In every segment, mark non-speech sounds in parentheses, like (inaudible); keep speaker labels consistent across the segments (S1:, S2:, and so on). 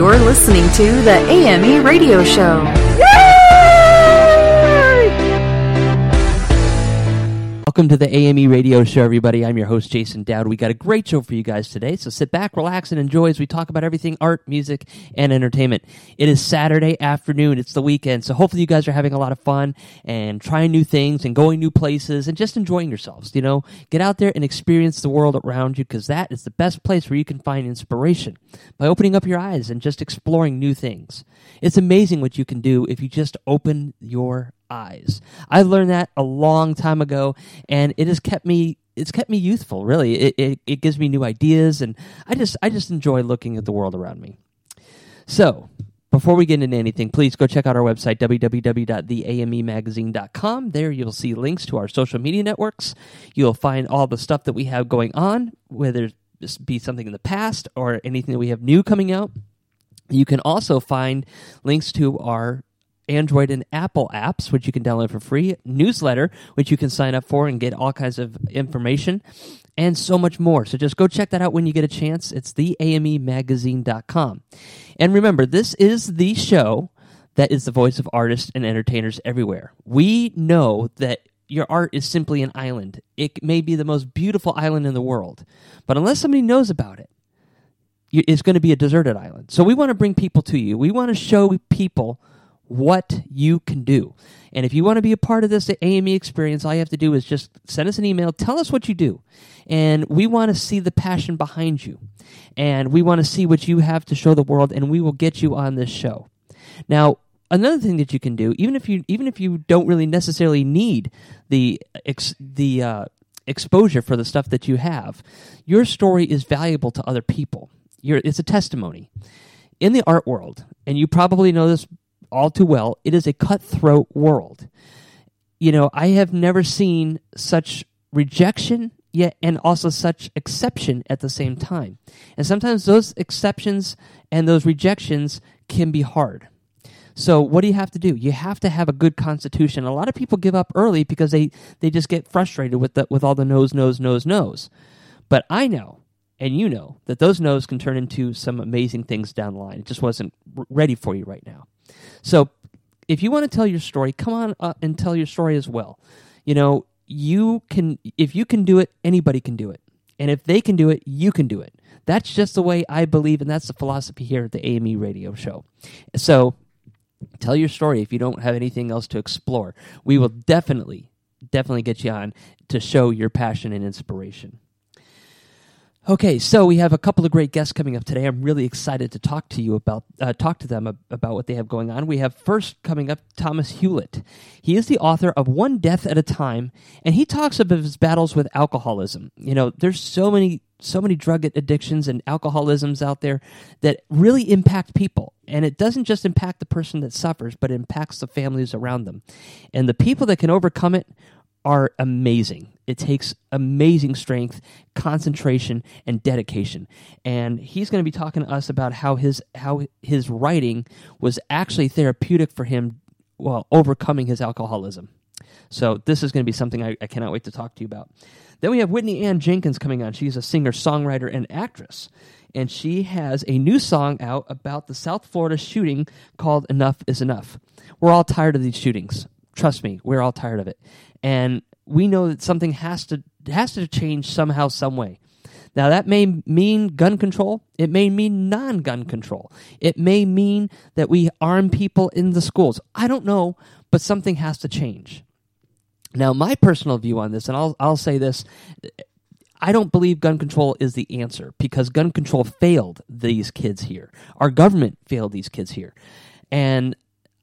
S1: You're listening to the AME Radio Show.
S2: Welcome to the AME Radio Show, everybody. I'm your host, Jason Dowd. We got a great show for you guys today, so sit back, relax, and enjoy as we talk about everything art, music, and entertainment. It is Saturday afternoon. It's the weekend, so hopefully you guys are having a lot of fun and trying new things and going new places and just enjoying yourselves. You know, get out there and experience the world around you because that is the best place where you can find inspiration by opening up your eyes and just exploring new things. It's amazing what you can do if you just open your eyes. I learned that a long time ago, and it has kept me. It's kept me youthful. Really, it, it it gives me new ideas, and I just I just enjoy looking at the world around me. So. Before we get into anything, please go check out our website, www.theamemagazine.com. There you'll see links to our social media networks. You'll find all the stuff that we have going on, whether it be something in the past or anything that we have new coming out. You can also find links to our Android and Apple apps, which you can download for free, newsletter, which you can sign up for and get all kinds of information, and so much more. So just go check that out when you get a chance. It's the AMEmagazine.com. And remember, this is the show that is the voice of artists and entertainers everywhere. We know that your art is simply an island. It may be the most beautiful island in the world, but unless somebody knows about it, it's going to be a deserted island. So we want to bring people to you. We want to show people what you can do. And if you want to be a part of this AME experience, all you have to do is just send us an email, tell us what you do. And we want to see the passion behind you. And we want to see what you have to show the world, and we will get you on this show. Now, another thing that you can do, even if you even if you don't really necessarily need the ex, the uh, exposure for the stuff that you have, your story is valuable to other people. You're, it's a testimony in the art world, and you probably know this all too well, it is a cutthroat world. You know, I have never seen such rejection yet and also such exception at the same time. And sometimes those exceptions and those rejections can be hard. So what do you have to do? You have to have a good constitution. A lot of people give up early because they, they just get frustrated with the, with all the no's, no's, no's, no's. But I know, and you know, that those no's can turn into some amazing things down the line. It just wasn't ready for you right now. So if you want to tell your story, come on uh, and tell your story as well. You know, you can if you can do it, anybody can do it. And if they can do it, you can do it. That's just the way I believe, and that's the philosophy here at the AME radio show. So tell your story if you don't have anything else to explore. We will definitely, definitely get you on to show your passion and inspiration. Okay, so we have a couple of great guests coming up today. I'm really excited to talk to you about uh, talk to them about what they have going on. We have first coming up Thomas Hewlett. He is the author of One Death at a Time, and he talks about his battles with alcoholism. You know, there's so many so many drug addictions and alcoholisms out there that really impact people. And it doesn't just impact the person that suffers, but it impacts the families around them. And the people that can overcome it are amazing. It takes amazing strength, concentration, and dedication. And he's going to be talking to us about how his how his writing was actually therapeutic for him while overcoming his alcoholism. So this is going to be something I, I cannot wait to talk to you about. Then we have Whitney Ann Jenkins coming on. She's a singer, songwriter, and actress. And she has a new song out about the South Florida shooting called Enough is Enough. We're all tired of these shootings. Trust me, we're all tired of it and we know that something has to has to change somehow, some way. Now that may mean gun control. It may mean non-gun control. It may mean that we arm people in the schools. I don't know, but something has to change. Now, my personal view on this, and I'll I'll say this. I don't believe gun control is the answer because gun control failed these kids here. Our government failed these kids here. And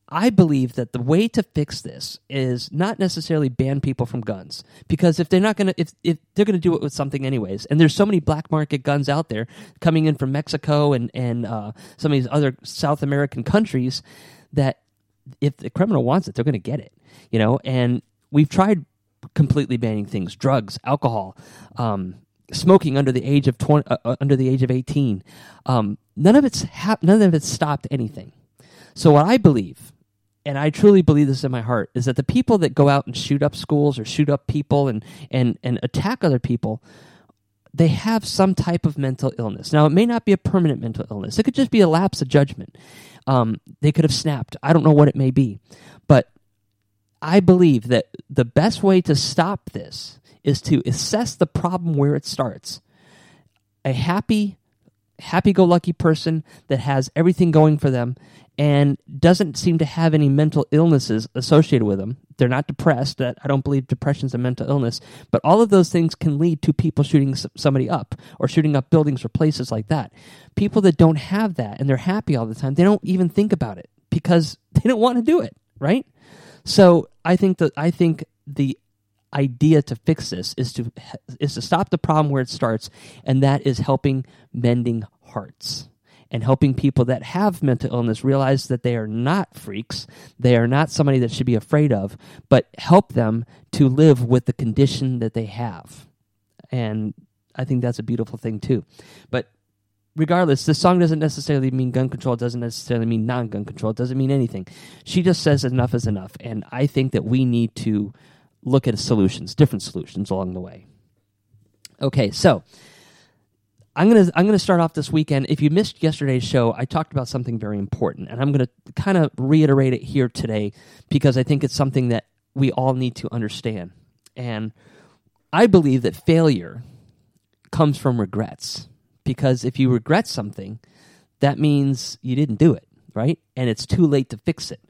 S2: I believe that the way to fix this is not necessarily ban people from guns because if they're not going to if if they're going to do it with something anyways and there's so many black market guns out there coming in from Mexico and and uh, some of these other South American countries that if the criminal wants it they're going to get it you know? And we've tried completely banning things drugs alcohol um, smoking under the age of 20 uh, uh, under the age of 18 um, none of it's hap- none of it's stopped anything. So what I believe and I truly believe this in my heart, is that the people that go out and shoot up schools or shoot up people and, and, and attack other people, they have some type of mental illness. Now, it may not be a permanent mental illness, it could just be a lapse of judgment. Um, they could have snapped. I don't know what it may be. But I believe that the best way to stop this is to assess the problem where it starts. A happy, happy go lucky person that has everything going for them and doesn't seem to have any mental illnesses associated with them. They're not depressed. That I don't believe depression is a mental illness, but all of those things can lead to people shooting somebody up or shooting up buildings or places like that. People that don't have that and they're happy all the time, they don't even think about it because (laughs) they don't want to do it, right? So I think that I think the idea to fix this is to is to stop the problem where it starts, and that is helping mending hearts and helping people that have mental illness realize that they are not freaks, they are not somebody that should be afraid of, but help them to live with the condition that they have. And I think that's a beautiful thing too. But regardless, this song doesn't necessarily mean gun control, doesn't necessarily mean non gun control, it doesn't mean anything. She just says enough is enough. And I think that we need to look at solutions, different solutions along the way. Okay, so I'm gonna I'm gonna start off this weekend. If you missed yesterday's show, I talked about something very important, and I'm gonna kind of reiterate it here today because I think it's something that we all need to understand. And I believe that failure comes from regrets because if you regret something, that means you didn't do it, right? And it's too late to fix it.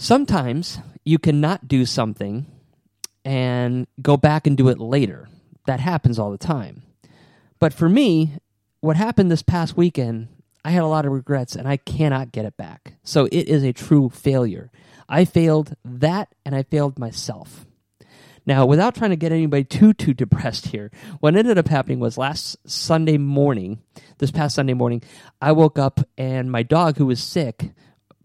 S2: Sometimes you cannot do something and go back and do it later. That happens all the time. But for me, what happened this past weekend, I had a lot of regrets and I cannot get it back. So it is a true failure. I failed that and I failed myself. Now, without trying to get anybody too too depressed here, what ended up happening was last Sunday morning, this past Sunday morning, I woke up and my dog who was sick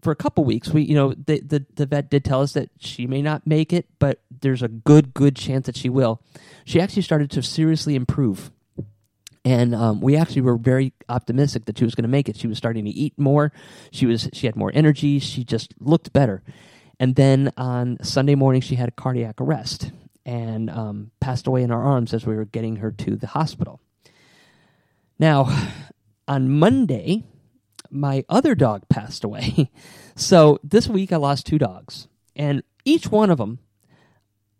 S2: for a couple weeks, we you know, the, the the vet did tell us that she may not make it, but there's a good good chance that she will. She actually started to seriously improve and um, we actually were very optimistic that she was going to make it. She was starting to eat more. She was she had more energy. She just looked better. And then on Sunday morning, she had a cardiac arrest and um, passed away in our arms as we were getting her to the hospital. Now, on Monday, my other dog passed away. (laughs) so this week, I lost two dogs, and each one of them,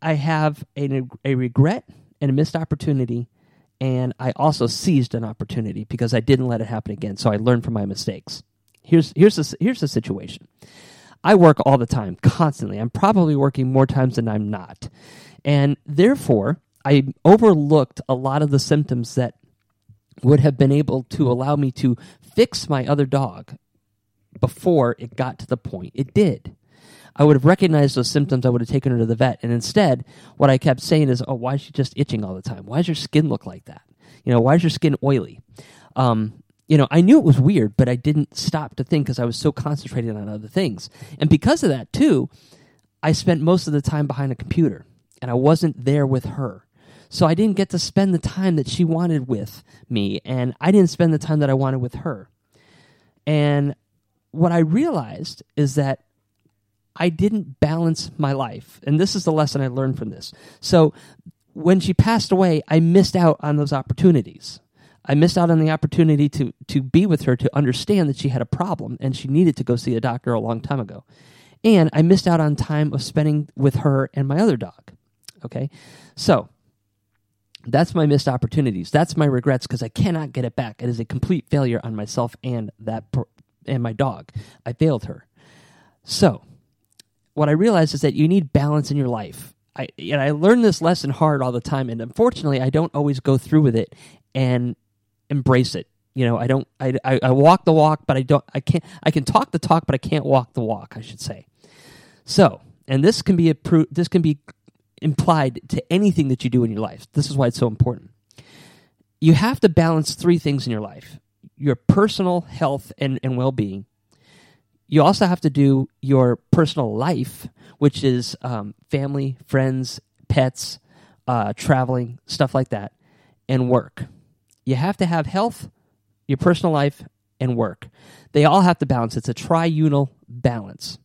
S2: I have a, a regret and a missed opportunity and I also seized an opportunity because I didn't let it happen again. So I learned from my mistakes. Here's here's the, here's the situation. I work all the time, constantly. I'm probably working more times than I'm not, and therefore I overlooked a lot of the symptoms that would have been able to allow me to fix my other dog before it got to the point it did. I would have recognized those symptoms. I would have taken her to the vet. And instead, what I kept saying is, "Oh, why is she just itching all the time? Why does your skin look like that? You know, why is your skin oily?" Um, you know, I knew it was weird, but I didn't stop to think because I was so concentrated on other things. And because of that, too, I spent most of the time behind a computer, and I wasn't there with her. So I didn't get to spend the time that she wanted with me, and I didn't spend the time that I wanted with her. And what I realized is that I didn't balance my life. And this is the lesson I learned from this. So when she passed away, I missed out on those opportunities. I missed out on the opportunity to to be with her to understand that she had a problem and she needed to go see a doctor a long time ago. And I missed out on time of spending with her and my other dog. Okay? So, that's my missed opportunities. That's my regrets because I cannot get it back. It is a complete failure on myself and that and my dog. I failed her. So, what I realized is that you need balance in your life. I and I learned this lesson hard all the time, and unfortunately, I don't always go through with it and embrace it. You know, I don't. I, I, I walk the walk, but I don't. I can't. I can talk the talk, but I can't walk the walk. I should say. So, and this can be a pro- this can be implied to anything that you do in your life. This is why it's so important. You have to balance three things in your life: your personal health and, and well being. You also have to do your personal life, which is um, family, friends, pets, uh, traveling, stuff like that, and work. You have to have health, your personal life, and work. They all have to balance. It's a triunal balance.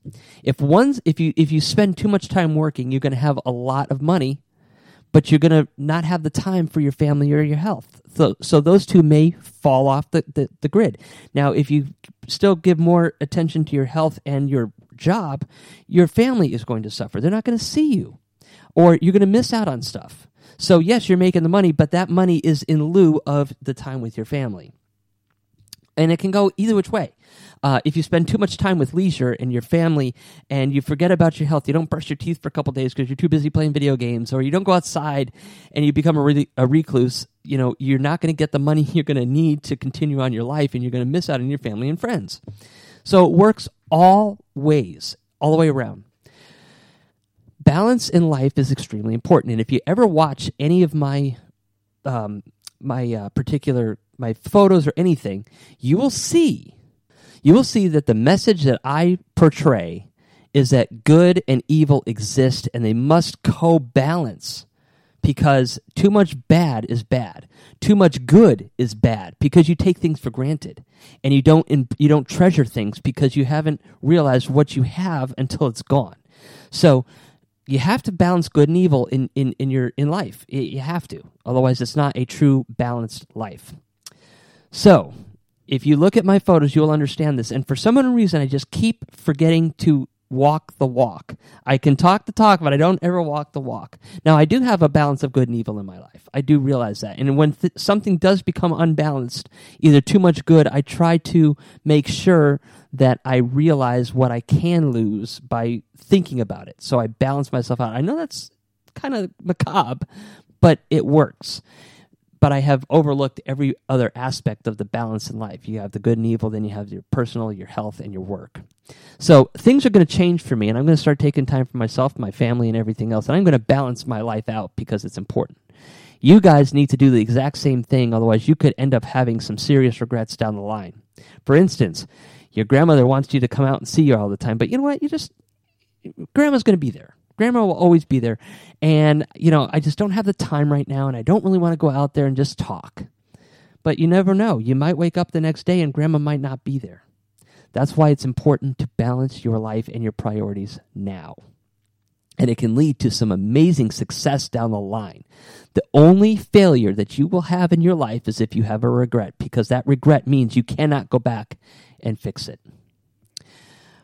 S2: If one's if you if you spend too much time working, you're going to have a lot of money, but you're going to not have the time for your family or your health. So so those two may fall off the, the, the grid. Now, if you still give more attention to your health and your job, your family is going to suffer. They're not going to see you. Or you're going to miss out on stuff. So yes, you're making the money, but that money is in lieu of the time with your family and it can go either which way. Uh, if you spend too much time with leisure and your family and you forget about your health, you don't brush your teeth for a couple days because you're too busy playing video games, or you don't go outside and you become a, really, a recluse, you know, you're not going to get the money (laughs) you're going to need to continue on your life and you're going to miss out on your family and friends. So it works all ways, all the way around. Balance in life is extremely important. And if you ever watch any of my um, my uh, particular my photos or anything, you will see you will see that the message that I portray is that good and evil exist and they must co-balance because too much bad is bad. Too much good is bad because you take things for granted and you don't you don't treasure things because you haven't realized what you have until it's gone. So you have to balance good and evil in, in, in your in life. You have to. Otherwise it's not a true balanced life. So, if you look at my photos, you'll understand this. And for some reason, I just keep forgetting to walk the walk. I can talk the talk, but I don't ever walk the walk. Now, I do have a balance of good and evil in my life. I do realize that. And when th- something does become unbalanced, either too much good, I try to make sure that I realize what I can lose by thinking about it. So I balance myself out. I know that's kind of macabre, but it works but I have overlooked every other aspect of the balance in life. You have the good and evil, then you have your personal, your health, and your work. So things are going to change for me, and I'm going to start taking time for myself, my family, and everything else. And I'm going to balance my life out because it's important. You guys need to do the exact same thing, otherwise, you could end up having some serious regrets down the line. For instance, your grandmother wants you to come out and see you all the time, but you know what? You just, grandma's going to be there grandma will always be there. And, you know, I just don't have the time right now and I don't really want to go out there and just talk. But you never know. You might wake up the next day and grandma might not be there. That's why it's important to balance your life and your priorities now. And it can lead to some amazing success down the line. The only failure that you will have in your life is if you have a regret, because that regret means you cannot go back and fix it.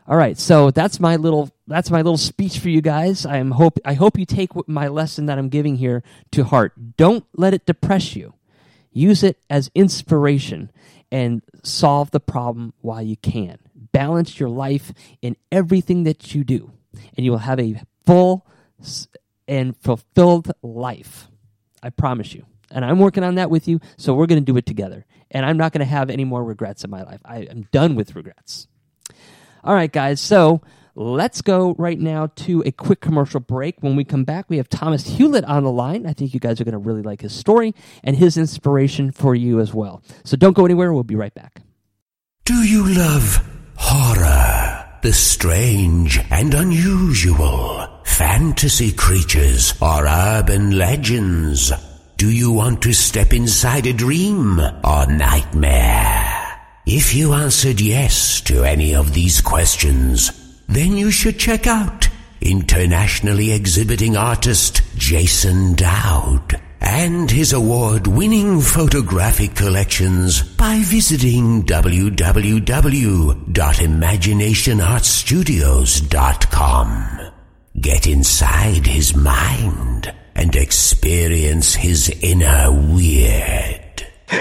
S2: All right, so that's my little that's my little speech for you guys. I am hope I hope you take my lesson that I'm giving here to heart. Don't let it depress you. Use it as inspiration and solve the problem while you can. Balance your life in everything that you do, and you will have a full and fulfilled life. I promise you. And I'm working on that with you, so we're going to do it together. And I'm not going to have any more regrets in my life. I am done with regrets. All right, guys. So let's go right now to a quick commercial break. When we come back, we have Thomas Hewlett on the line. I think you guys are going to really like his story and his inspiration for you as well. So don't go anywhere. We'll be right back.
S3: Do you love horror? The strange and unusual, fantasy creatures or urban legends? Do you want to step inside a dream or nightmare? If you answered yes to any of these questions, then you should check out internationally exhibiting artist Jason Dowd and his award-winning photographic collections by visiting www.imaginationartstudios.com. Get inside his mind and experience his inner weird.
S4: Your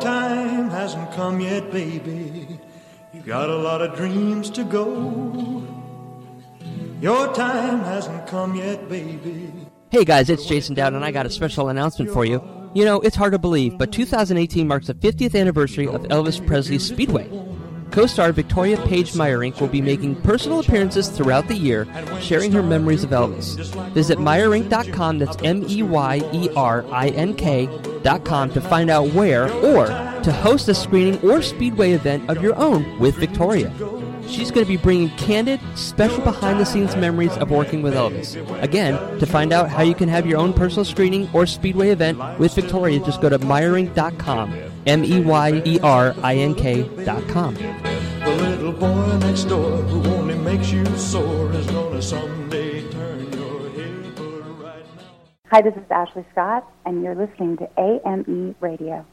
S4: time hasn't come yet, baby. You got a lot of dreams to go. Your time hasn't come yet, baby.
S2: Hey guys, it's Jason Dowd, and I got a special announcement for you. You know, it's hard to believe, but 2018 marks the 50th anniversary of Elvis Presley's Speedway. Co-star Victoria Paige Meyerink will be making personal appearances throughout the year, sharing her memories of Elvis. Visit Meyerink.com, that's M-E-Y-E-R-I-N-K.com to find out where, or to host a screening or Speedway event of your own with Victoria. She's going to be bringing candid, special behind the scenes memories of working with Elvis. Again, to find out how you can have your own personal screening or Speedway event with Victoria, just go to Meyerink.com. M E Y E R I N K.com.
S4: The little boy next door who only makes you sore is gonna someday turn your head, but right now.
S5: Hi, this is Ashley Scott, and you're listening to AME Radio.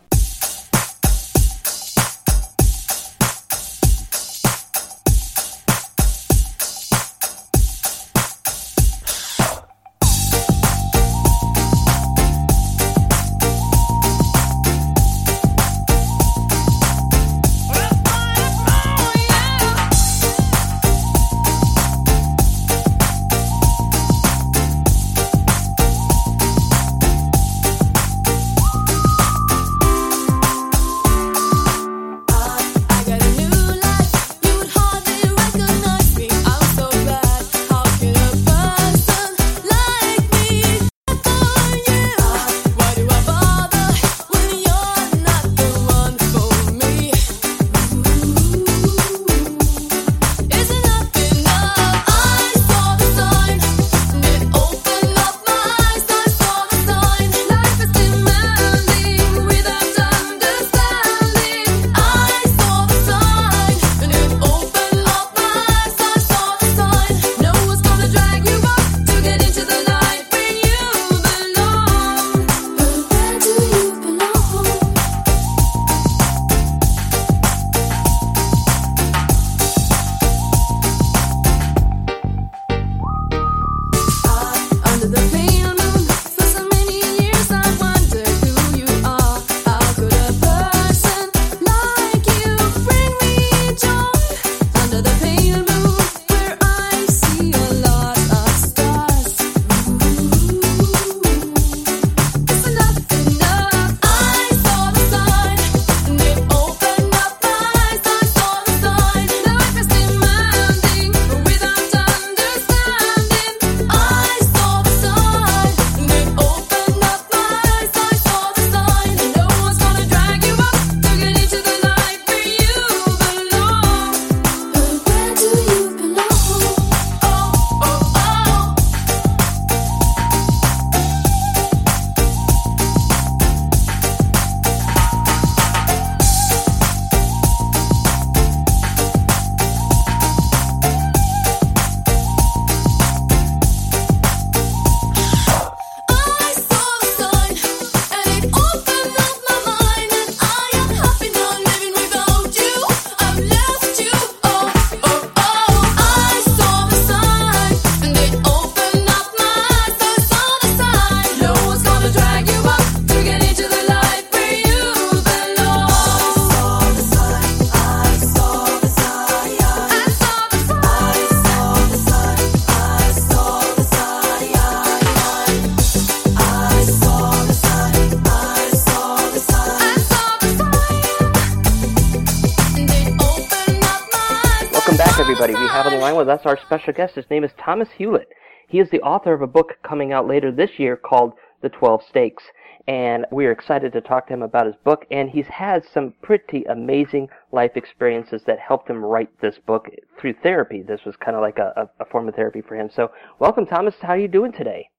S2: With us our special guest. His name is Thomas Hewlett. He is the author of a book coming out later this year called The 12 Stakes. And we're excited to talk to him about his book. And he's had some pretty amazing life experiences that helped him write this book through therapy. This was kind of like a, a, a form of therapy for him. So, welcome, Thomas. How are you doing today?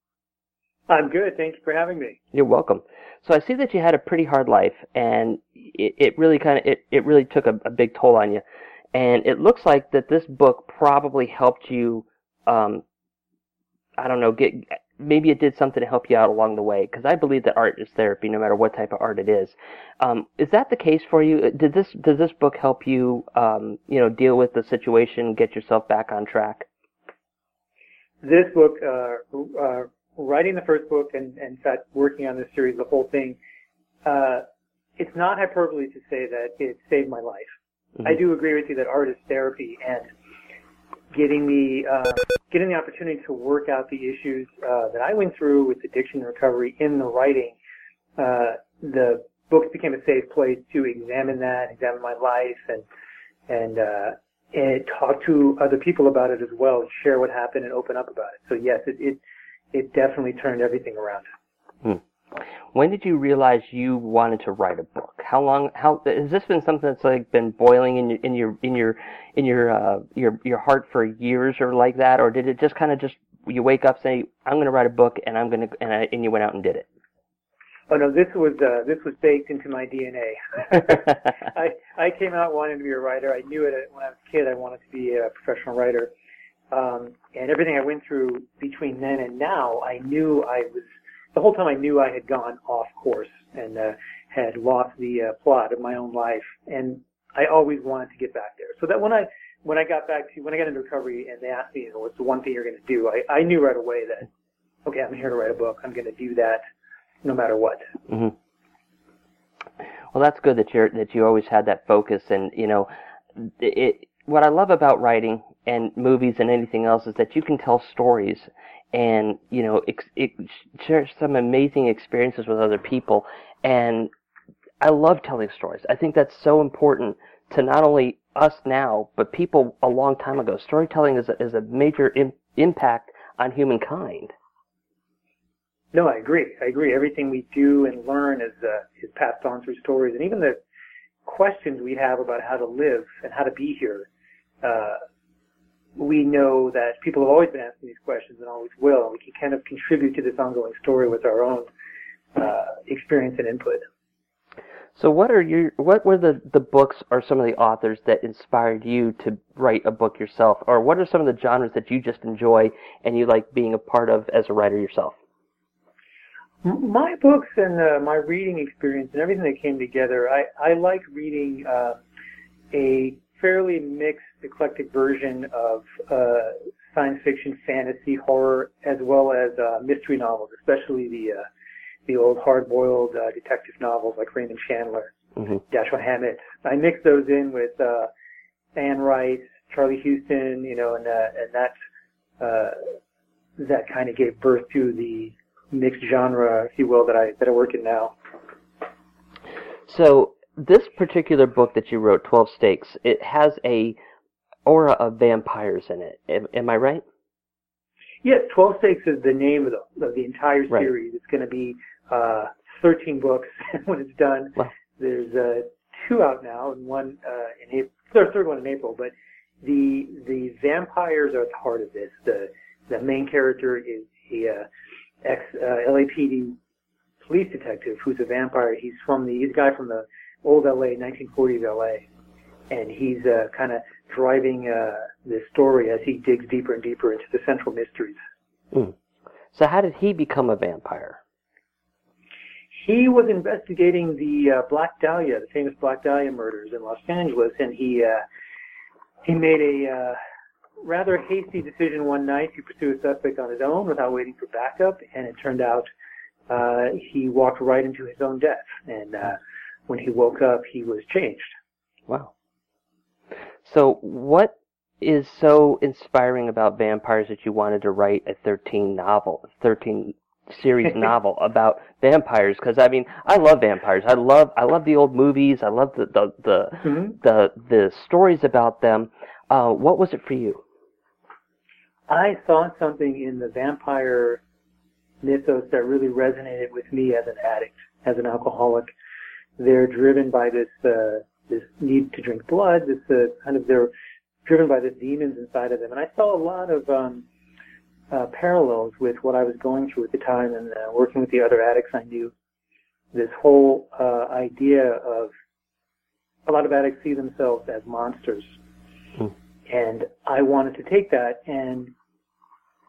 S6: I'm good. Thank you for having me.
S2: You're welcome. So I see that you had a pretty hard life, and it, it really kind of it, it really took a, a big toll on you. And it looks like that this book probably helped you. Um, I don't know. Get maybe it did something to help you out along the way because I believe that art is therapy, no matter what type of art it is. Um, is that the case for you? Did this does this book help you? Um, you know, deal with the situation, get yourself back on track?
S6: This book, uh, uh, writing the first book and, and in fact working on this series, the whole thing, uh, it's not hyperbole to say that it saved my life. I do agree with you that art is therapy and getting the uh, getting the opportunity to work out the issues uh, that I went through with addiction recovery in the writing. Uh, the books became a safe place to examine that, examine my life, and and uh, and talk to other people about it as well, share what happened, and open up about it. So yes, it it, it definitely turned everything around.
S2: When did you realize you wanted to write a book? How long? How has this been something that's like been boiling in your in your in your in your uh, your your heart for years or like that, or did it just kind of just you wake up say I'm going to write a book and I'm going to and, I, and you went out and did it?
S6: Oh no, this was uh, this was baked into my DNA. (laughs) I I came out wanting to be a writer. I knew it when I was a kid. I wanted to be a professional writer, um, and everything I went through between then and now, I knew I was the whole time. I knew I had gone off course and uh, had lost the uh, plot of my own life, and I always wanted to get back there. So that when I when I got back to when I got into recovery and they asked me, you know, what's the one thing you're going to do? I I knew right away that okay, I'm here to write a book. I'm going to do that no matter what.
S2: hmm Well, that's good that you're that you always had that focus, and you know, it. What I love about writing and movies and anything else is that you can tell stories, and you know, ex- some amazing experiences with other people, and I love telling stories. I think that's so important to not only us now, but people a long time ago. Storytelling is a, is a major Im- impact on humankind.
S6: No, I agree. I agree. Everything we do and learn is uh, is passed on through stories, and even the questions we have about how to live and how to be here. Uh, we know that people have always been asking these questions and always will, and we can kind of contribute to this ongoing story with our own uh, experience and input.
S2: So what are your what were the the books or some of the authors that inspired you to write a book yourself or what are some of the genres that you just enjoy and you like being a part of as a writer yourself?
S6: My books and uh, my reading experience and everything that came together, I, I like reading uh, a fairly mixed, eclectic version of uh, science fiction, fantasy, horror, as well as uh, mystery novels, especially the uh, the old hard-boiled uh, detective novels like Raymond Chandler,
S2: hmm
S6: Dashiell Hammett. I mix those in with uh, Anne Rice, Charlie Huston, you know, and uh, and that uh, that kind of gave birth to the mixed genre, if you will, that I that I work in now.
S2: So this particular book that you wrote, Twelve Stakes, it has a aura of vampires in it. Am, am I right?
S6: Yes, Twelve Stakes is the name of the of the entire
S2: Right.
S6: series. It's going to be uh, thirteen books (laughs) when it's done.
S2: Wow.
S6: There's uh, two out now, and one uh, in April. There's a third one in April. But the the vampires are at the heart of this. The the main character is a uh, ex uh, LAPD police detective who's a vampire. He's from the he's a guy from the old LA, 1940s LA, and he's uh, kind of driving uh, this story as he digs deeper and deeper into the central mysteries.
S2: Mm. So how did he become a vampire?
S6: He was investigating the uh, Black Dahlia, the famous Black Dahlia murders in Los Angeles, and he uh, he made a uh, rather hasty decision one night to pursue a suspect on his own without waiting for backup, and it turned out uh, he walked right into his own death. And uh, when he woke up, he was changed.
S2: Wow. So what is so inspiring about vampires that you wanted to write a 13 novel, 13 series (laughs) novel about vampires? Because I mean, I love vampires. I love, I love the old movies. I love the the the
S6: Mhm.
S2: the, the stories about them. Uh, what was it for you?
S6: I saw something in the vampire mythos that really resonated with me as an addict, as an alcoholic. They're driven by this uh, this need to drink blood. This uh, kind of they're driven by the demons inside of them, and I saw a lot of um, uh, parallels with what I was going through at the time, and uh, working with the other addicts I knew. This whole uh, idea of a lot of addicts see themselves as monsters,
S2: Hmm.
S6: and I wanted to take that and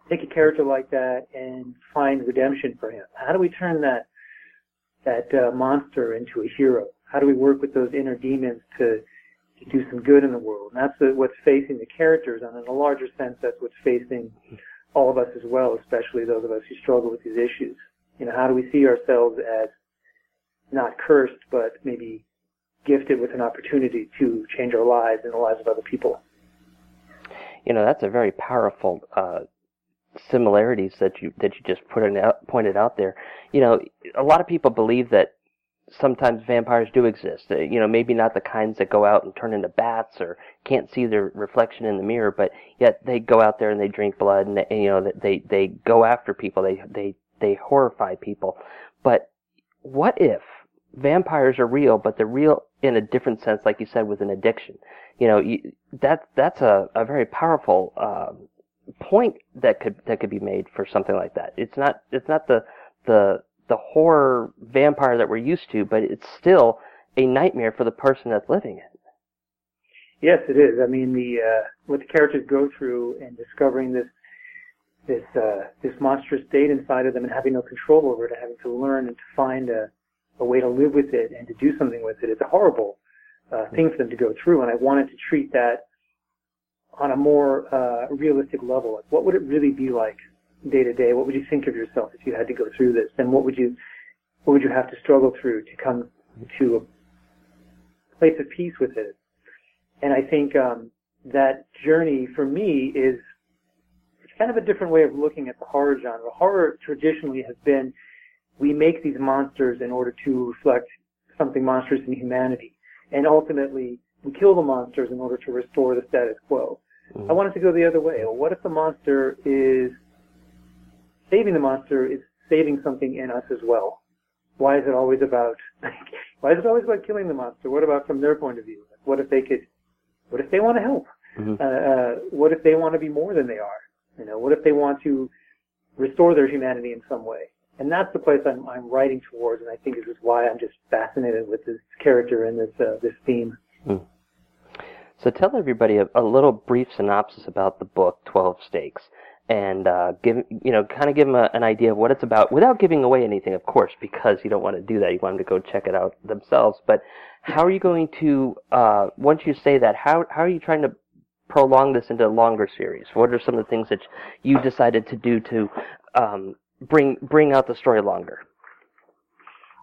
S6: take a character like that and find redemption for him. How do we turn that that uh, monster into a hero? How do we work with those inner demons to to do some good in the world? And that's the, what's facing the characters, and in a larger sense, that's what's facing all of us as well, especially those of us who struggle with these issues. You know, how do we see ourselves as not cursed, but maybe gifted with an opportunity to change our lives and the lives of other people.
S2: You know, that's a very powerful uh, similarities that you that you just put out, pointed out there. You know, a lot of people believe that sometimes vampires do exist. Uh, You know, maybe not the kinds that go out and turn into bats or can't see their reflection in the mirror, but yet they go out there and they drink blood and, they, you know they they go after people. They they they horrify people. But what if vampires are real, but they're real in a different sense, like you said, with an addiction? You know, you, that that's a, a very powerful uh, point that could that could be made for something like that. It's not it's not the the the horror vampire that we're used to, but it's still a nightmare for the person that's living it.
S6: Yes, it is. I mean, the uh, what the characters go through and discovering this this uh, this monstrous state inside of them and having no control over it, and having to learn and to find a, a way to live with it and to do something with it. It's a horrible uh, thing for them to go through, and I wanted to treat that on a more uh, realistic level. Like, what would it really be like day to day? What would you think of yourself if you had to go through this? And what would you what would you have to struggle through to come to a place of peace with it? And I think um, that journey for me is it's kind of a different way of looking at the horror genre. Horror traditionally has been we make these monsters in order to reflect something monstrous in humanity, and ultimately we kill the monsters in order to restore the status quo. I wanted to go the other way. Well, what if the monster is saving the monster is saving something in us as well? Why is it always about (laughs) why is it always about killing the monster? What about from their point of view? What if they could what if they want to help? Uh, uh, what if they want to be more than they are? You know, what if they want to restore their humanity in some way? And that's the place I'm, I'm writing towards, and I think this is why I'm just fascinated with this character and this uh, this theme.
S2: So tell everybody a, a little brief synopsis about the book Twelve Stakes, and uh, give you know kind of give them a, an idea of what it's about without giving away anything, of course, because you don't want to do that. You want them to go check it out themselves. But how are you going to uh, once you say that? How how are you trying to prolong this into a longer series? What are some of the things that you decided to do to um, bring bring out the story longer?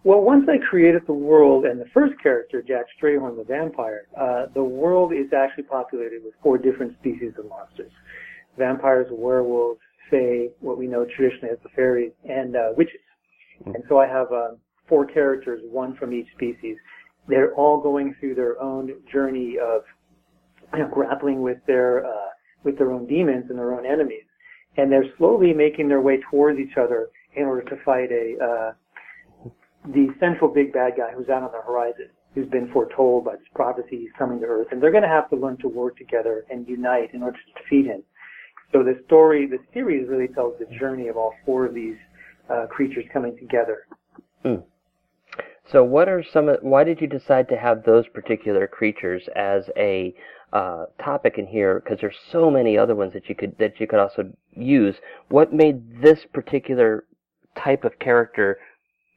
S6: Well, once I created the world and the first character, Jack Strayhorn, the vampire, uh, the world is actually populated with four different species of monsters: vampires, werewolves, fae, what we know traditionally as the fairies, and uh, witches. And so I have uh, four characters, one from each species. They're all going through their own journey of you know, grappling with their uh, with their own demons and their own enemies, and they're slowly making their way towards each other in order to fight a uh, the central big bad guy who's out on the horizon, who's been foretold by this prophecy he's coming to Earth, and they're going to have to learn to work together and unite in order to defeat him. So the story, the series really tells the journey of all four of these uh, creatures coming together.
S2: So, what are some? Why did you decide to have those particular creatures as a uh, topic in here? Because there's so many other ones that you could that you could also use. What made this particular type of character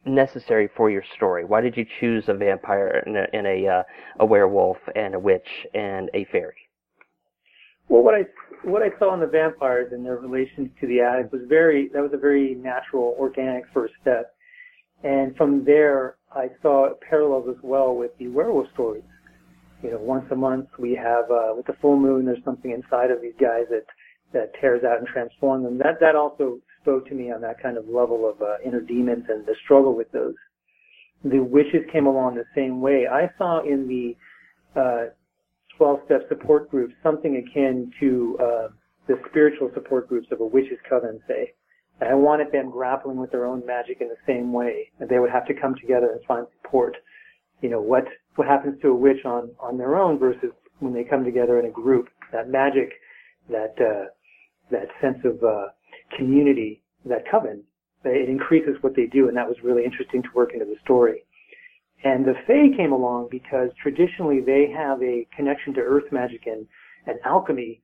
S2: necessary for your story? Why did you choose a vampire and a, and a, uh, a werewolf and a witch and a fairy?
S6: Well, what I what I saw in the vampires and their relation to the addict was very that was a very natural, organic first step, and from there I saw parallels as well with the werewolf stories. You know, once a month we have uh, with the full moon, there's something inside of these guys that that tears out and transforms them. That that also spoke to me on that kind of level of uh, inner demons and the struggle with those. The witches came along the same way. I saw in the uh, 12-step support groups something akin to uh, the spiritual support groups of a witch's coven, say. And I wanted them grappling with their own magic in the same way. And they would have to come together and find support. You know, what, what happens to a witch on, on their own versus when they come together in a group. That magic, that, uh, that sense of, uh, community, that coven, it increases what they do. And that was really interesting to work into the story. And the Fae came along because traditionally they have a connection to earth magic and, and alchemy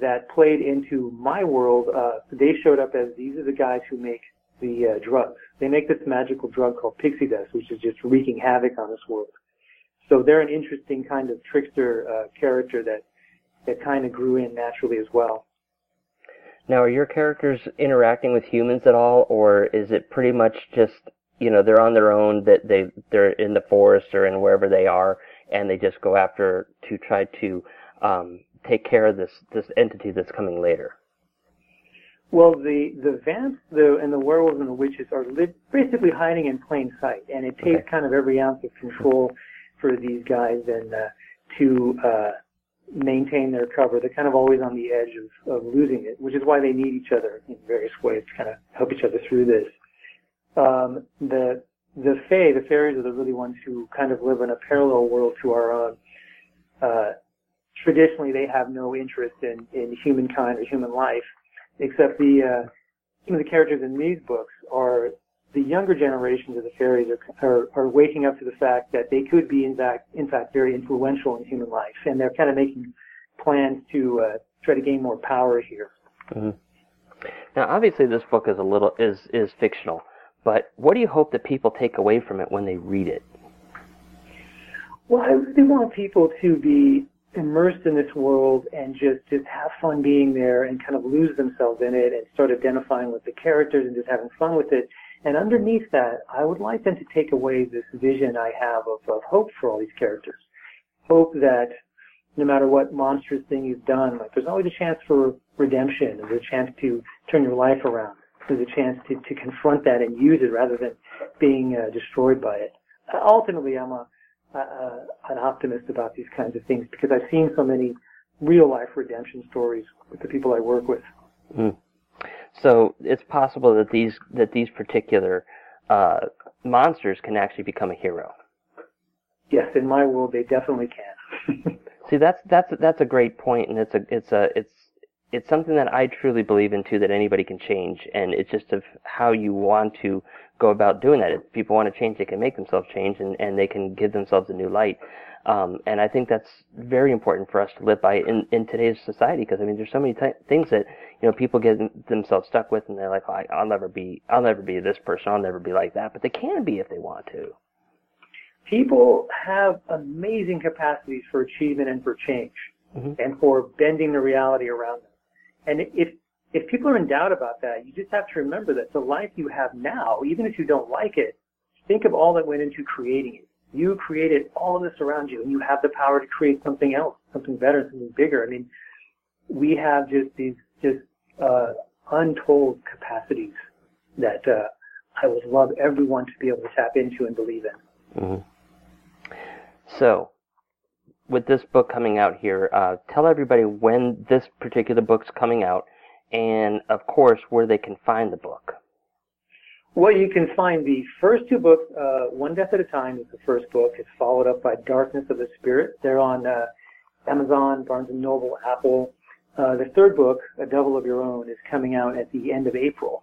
S6: that played into my world. Uh, they showed up as these are the guys who make the uh, drugs. They make this magical drug called pixie dust, which is just wreaking havoc on this world. So they're an interesting kind of trickster uh, character that that kind of grew in naturally as well.
S2: Now, are your characters interacting with humans at all, or is it pretty much just you know they're on their own that they they're in the forest or in wherever they are,
S7: and they just go after to try to um, take care of this this entity that's coming later.
S6: Well, the the vamps, though and the werewolves and the witches are li- basically hiding in plain sight, and it takes
S7: Okay.
S6: kind of every ounce of control for these guys and uh, to uh, maintain their cover. They're kind of always on the edge of, of losing it, which is why they need each other in various ways to kind of help each other through this. Um, the the fae, the fairies, are the really ones who kind of live in a parallel world to our own. Uh, traditionally, they have no interest in in humankind or human life except the uh, some of the characters in these books are the younger generations of the fairies are, are are waking up to the fact that they could be in fact in fact very influential in human life, and they're kind of making plans to uh, try to gain more power here.
S7: Now, obviously, this book is a little is is fictional, but what do you hope that people take away from it when they read it?
S6: Well, I really want people to be immersed in this world and just just have fun being there and kind of lose themselves in it and start identifying with the characters and just having fun with it. And underneath that, I would like them to take away this vision I have of, of hope for all these characters. Hope that no matter what monstrous thing you've done, like there's always a chance for redemption. There's a chance to turn your life around. There's a chance to, to confront that and use it rather than being uh, destroyed by it. Uh, ultimately, I'm a uh, an optimist about these kinds of things because I've seen so many real life redemption stories with the people I work with.
S7: Mm. So it's possible that these that these particular uh, monsters can actually become a hero.
S6: Yes, in my world, they definitely can. (laughs)
S7: See, that's that's that's a great point, and it's a it's a it's it's something that I truly believe in too. That anybody can change, and it's just of how you want to go about doing that. If people want to change, they can make themselves change, and and they can give themselves a new light. Um, and I think that's very important for us to live by in, in today's society because I mean, there's so many t- things that you know people get themselves stuck with, and they're like, oh, I, I'll never be, I'll never be this person, I'll never be like that, but they can be if they want to.
S6: People have amazing capacities for achievement and for change
S7: Mhm.
S6: and for bending the reality around them. And if if people are in doubt about that, you just have to remember that the life you have now, even if you don't like it, think of all that went into creating it. You created all of this around you, and you have the power to create something else, something better, something bigger. I mean, we have just these just uh, untold capacities that uh, I would love everyone to be able to tap into and believe in.
S7: hmm So, with this book coming out here, uh, tell everybody when this particular book's coming out, and of course where they can find the book.
S6: Well, you can find the first two books, uh, One Death at a Time is the first book. It's followed up by Darkness of the Spirit. They're on uh, Amazon, Barnes & Noble, Apple. Uh, the third book, A Devil of Your Own, is coming out at the end of April.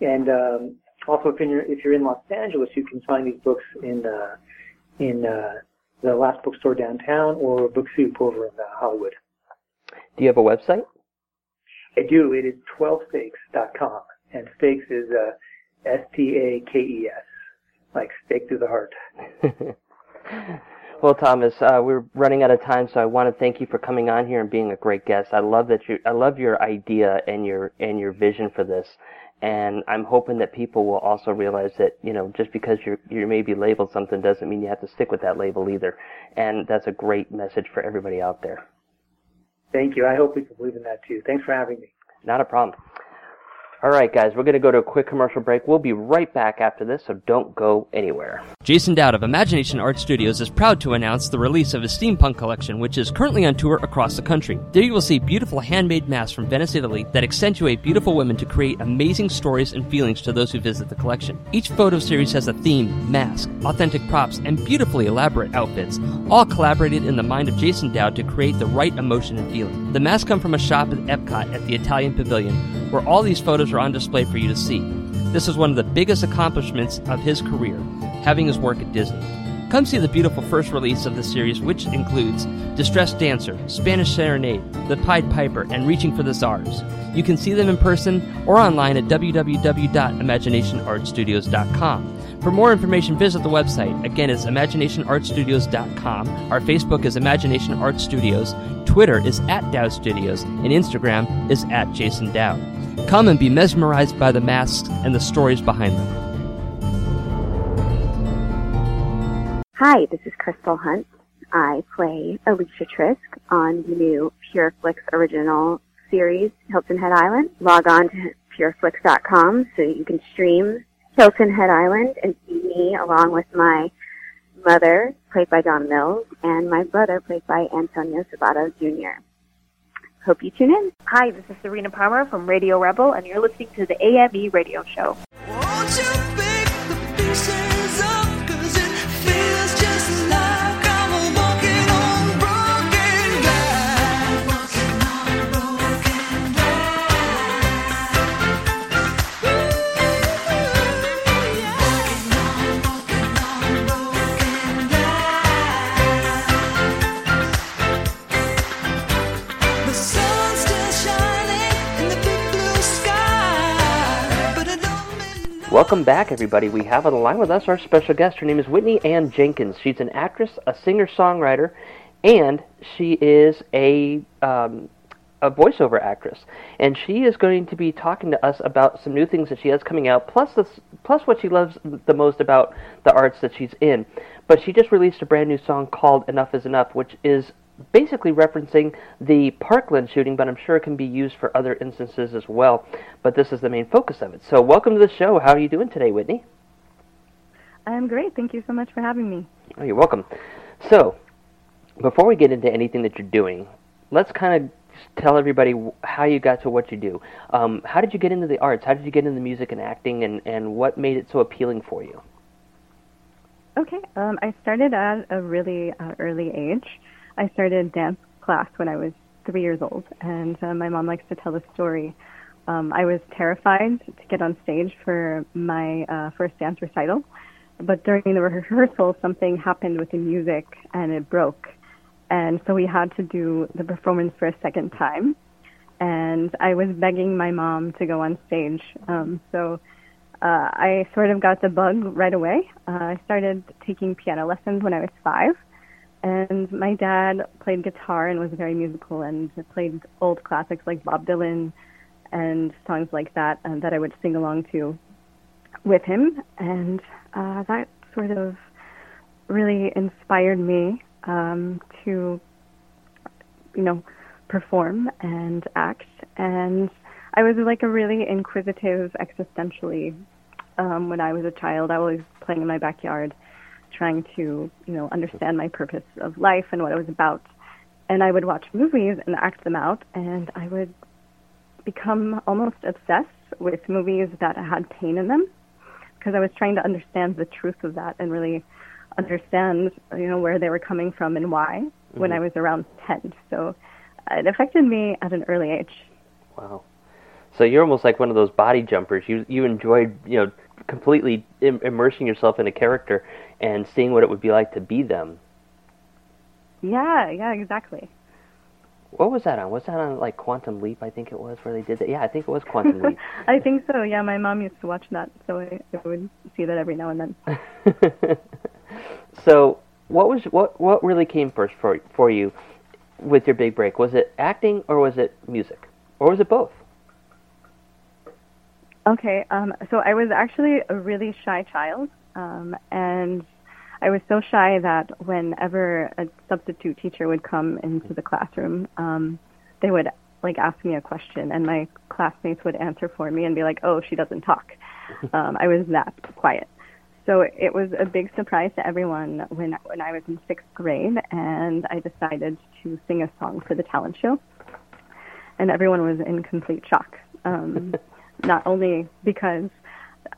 S6: And um, also, if you're, if you're in Los Angeles, you can find these books in uh, in uh, the Last Bookstore downtown or a Book Soup over in uh, Hollywood.
S7: Do you have a website?
S6: I do. It is 12stakes.com. And stakes is uh, S-T-A-K-E-S, like stake through the heart. (laughs)
S7: well, Thomas, uh, we're running out of time, so I want to thank you for coming on here and being a great guest. I love that you, I love your idea and your and your vision for this, and I'm hoping that people will also realize that you know just because you're you may be labeled something doesn't mean you have to stick with that label either, and that's a great message for everybody out there.
S6: Thank you. I hope people believe in that too. Thanks for having me.
S7: Not a problem. All right, guys, we're going to go to a quick commercial break. We'll be right back after this, so don't go anywhere.
S2: Jason Dowd of Imagination Art Studios is proud to announce the release of his steampunk collection, which is currently on tour across the country. There you will see beautiful handmade masks from Venice, Italy that accentuate beautiful women to create amazing stories and feelings to those who visit the collection. Each photo series has a theme, mask, authentic props, and beautifully elaborate outfits, all collaborated in the mind of Jason Dowd to create the right emotion and feeling. The masks come from a shop at Epcot at the Italian Pavilion, where all these photos are on display for you to see. This is one of the biggest accomplishments of his career, having his work at Disney. Come see the beautiful first release of the series, which includes Distressed Dancer, Spanish Serenade, The Pied Piper, and Reaching for the Stars. You can see them in person or online at www.imaginationartstudios.com. For more information, visit the website. Again, it's imaginationartstudios.com. Our Facebook is Imagination Art Studios, Twitter is at Dow Studios, and Instagram is at Jason Dowd. Come and be mesmerized by the masks and the stories behind them.
S5: Hi, this is Crystal Hunt.
S8: I play Alicia Trisk on the new Pureflix original series, Hilton Head Island. Log on to pureflix.com so you can stream Hilton Head Island and see me along with my mother, played by Donna Mills, and my brother, played by Antonio Sabato Jr. Hope you tune in.
S9: Hi, this is Serena Palmer from Radio Rebel, and you're listening to the AME Radio Show.
S2: Welcome back, everybody. We have on the line with us our special guest. Her name is Whitney Ann Jenkins. She's an actress, a singer-songwriter, and she is a um, a voiceover actress. And she is going to be talking to us about some new things that she has coming out, plus plus what she loves the most about the arts that she's in. But she just released a brand new song called "Enough Is Enough," which is basically referencing the Parkland shooting, but I'm sure it can be used for other instances as well. But this is the main focus of it. So, welcome to the show. How are you doing today, Whitney?
S10: I'm great. Thank you so much for having me.
S2: Oh, you're welcome. So, before we get into anything that you're doing, let's kind of tell everybody how you got to what you do. Um, how did you get into the arts? How did you get into music and acting, and, and what made it so appealing for you?
S10: Okay. Um, I started at a really uh, early age. I started dance class when I was three years old, and uh, my mom likes to tell the story. Um, I was terrified to get on stage for my uh, first dance recital, but during the rehearsal, something happened with the music and it broke. And so we had to do the performance for a second time. And I was begging my mom to go on stage. Um, so uh, I sort of got the bug right away. Uh, I started taking piano lessons when I was five. And my dad played guitar and was very musical and played old classics like Bob Dylan and songs like that um, that I would sing along to with him. And uh, that sort of really inspired me um, to, you know, perform and act. And I was like a really inquisitive, existentially, um, when I was a child. I was playing in my backyard, trying to, you know, understand my purpose of life and what it was about. And I would watch movies and act them out, and I would become almost obsessed with movies that had pain in them because I was trying to understand the truth of that and really understand, you know, where they were coming from and why when
S2: Mhm.
S10: I was around 10. So it affected me at an early age.
S2: Wow. So you're almost like one of those body jumpers. You you enjoyed you know completely Im- immersing yourself in a character and seeing what it would be like to be them.
S10: Yeah, yeah, exactly.
S2: What was that on? Was that on like Quantum Leap? I think it was where they did that. Yeah, I think it was Quantum Leap. (laughs)
S10: I think so. Yeah, my mom used to watch that, so I, I would see that every now and then. (laughs)
S2: So what was what what really came first for for you with your big break? Was it acting or was it music or was it both?
S10: Okay, um, so I was actually a really shy child, um, and I was so shy that whenever a substitute teacher would come into the classroom, um, they would like ask me a question, and my classmates would answer for me and be like, "Oh, she doesn't talk." (laughs) um, I was that quiet. So it was a big surprise to everyone when when I was in sixth grade, and I decided to sing a song for the talent show, and everyone was in complete shock. Um, (laughs) not only because